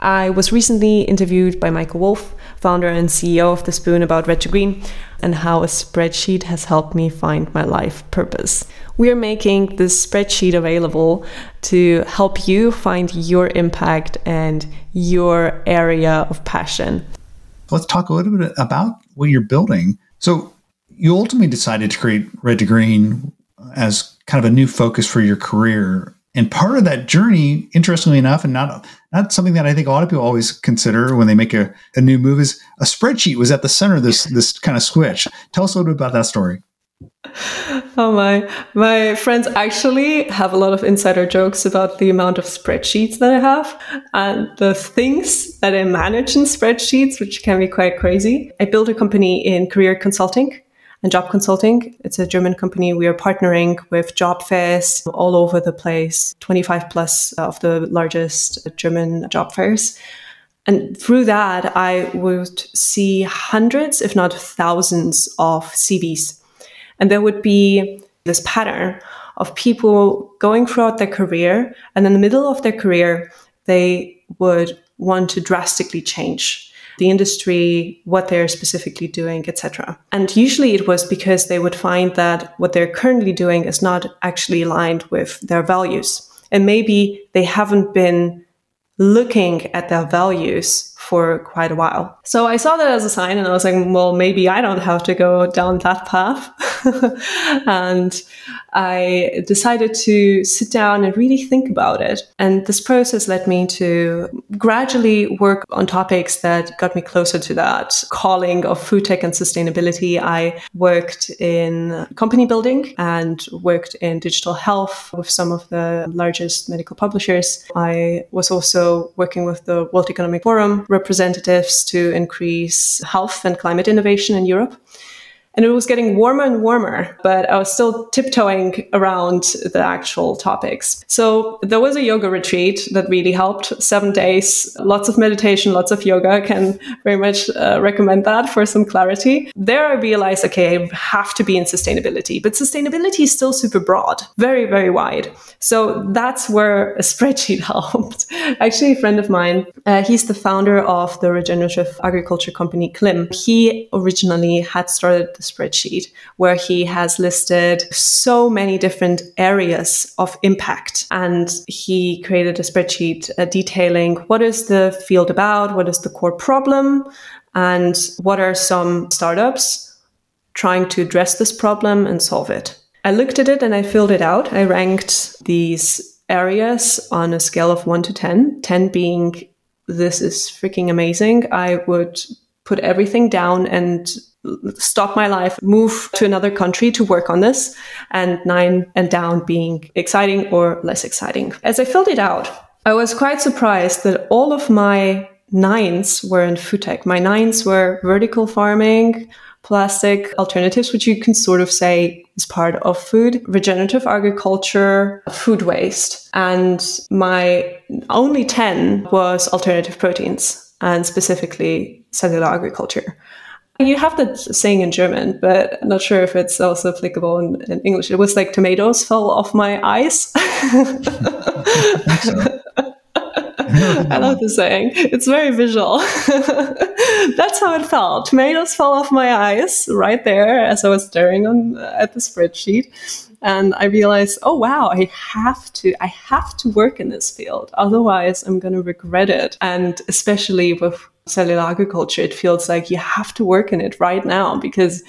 I was recently interviewed by Michael Wolf, founder and CEO of The Spoon, about Red to Green and how a spreadsheet has helped me find my life purpose. We are making this spreadsheet available to help you find your impact and your area of passion. Let's talk a little bit about what you're building. So, you ultimately decided to create Red to Green as kind of a new focus for your career. And part of that journey, interestingly enough, and not not something that I think a lot of people always consider when they make a, a new move, is a spreadsheet was at the center of this this kind of switch. Tell us a little bit about that story. Oh my my friends actually have a lot of insider jokes about the amount of spreadsheets that I have and the things that I manage in spreadsheets, which can be quite crazy. I built a company in career consulting and job consulting. It's a German company. We are partnering with job fairs all over the place, 25 plus of the largest German job fairs. And through that, I would see hundreds, if not thousands, of CVs. And there would be this pattern of people going throughout their career, and in the middle of their career, they would want to drastically change the industry, what they're specifically doing, etc. And usually it was because they would find that what they're currently doing is not actually aligned with their values. And maybe they haven't been looking at their values for quite a while. So I saw that as a sign and I was like, well, maybe I don't have to go down that path. and I decided to sit down and really think about it. And this process led me to gradually work on topics that got me closer to that calling of food tech and sustainability. I worked in company building and worked in digital health with some of the largest medical publishers. I was also working with the World Economic Forum representatives to increase health and climate innovation in Europe. And it was getting warmer and warmer, but I was still tiptoeing around the actual topics. So there was a yoga retreat that really helped. Seven days, lots of meditation, lots of yoga. I can very much uh, recommend that for some clarity. There I realized, okay, I have to be in sustainability, but sustainability is still super broad, very, very wide. So that's where a spreadsheet helped. Actually, a friend of mine, uh, he's the founder of the regenerative agriculture company Klim. He originally had started the spreadsheet where he has listed so many different areas of impact. And he created a spreadsheet uh, detailing what is the field about, what is the core problem, and what are some startups trying to address this problem and solve it. I looked at it and I filled it out. I ranked these areas on a scale of 1 to 10, 10 being this is freaking amazing. I would put everything down and stop my life, move to another country to work on this, and nine and down being exciting or less exciting. As I filled it out, I was quite surprised that all of my nines were in food tech. My nines were vertical farming, plastic alternatives, which you can sort of say is part of food, regenerative agriculture, food waste. And my only 10 was alternative proteins and specifically cellular agriculture. You have that saying in German, but I'm not sure if it's also applicable in, in English. It was like tomatoes fell off my eyes. I love the saying. It's very visual. That's how it felt. Tomatoes fell off my eyes right there as I was staring on uh, at the spreadsheet. And I realized, oh wow, I have to, I have to work in this field. Otherwise I'm going to regret it. And especially with cellular agriculture, it feels like you have to work in it right now because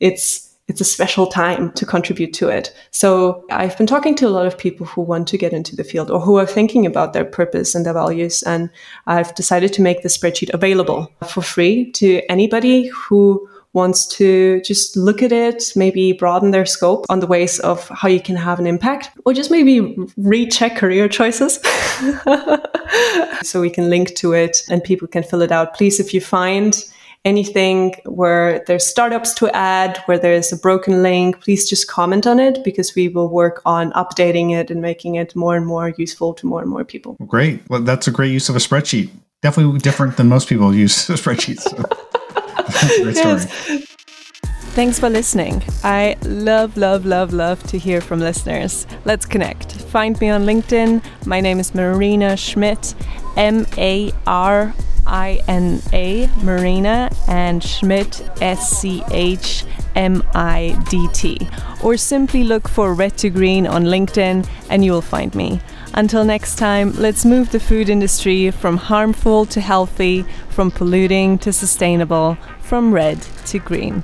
it's it's a special time to contribute to it. So I've been talking to a lot of people who want to get into the field or who are thinking about their purpose and their values. And I've decided to make the spreadsheet available for free to anybody who wants to just look at it, maybe broaden their scope on the ways of how you can have an impact, or just maybe recheck career choices. so we can link to it and people can fill it out. Please, if you find anything where there's startups to add, where there's a broken link, please just comment on it because we will work on updating it and making it more and more useful to more and more people. Great. Well, that's a great use of a spreadsheet. Definitely different than most people use spreadsheets. So. Yes. Thanks for listening. I love, love, love, love to hear from listeners. Let's connect. Find me on LinkedIn. My name is Marina Schmidt, M A R I N A, Marina, and Schmidt, S C H M I D T. Or simply look for Red to Green on LinkedIn and you will find me. Until next time, let's move the food industry from harmful to healthy, from polluting to sustainable, from red to green.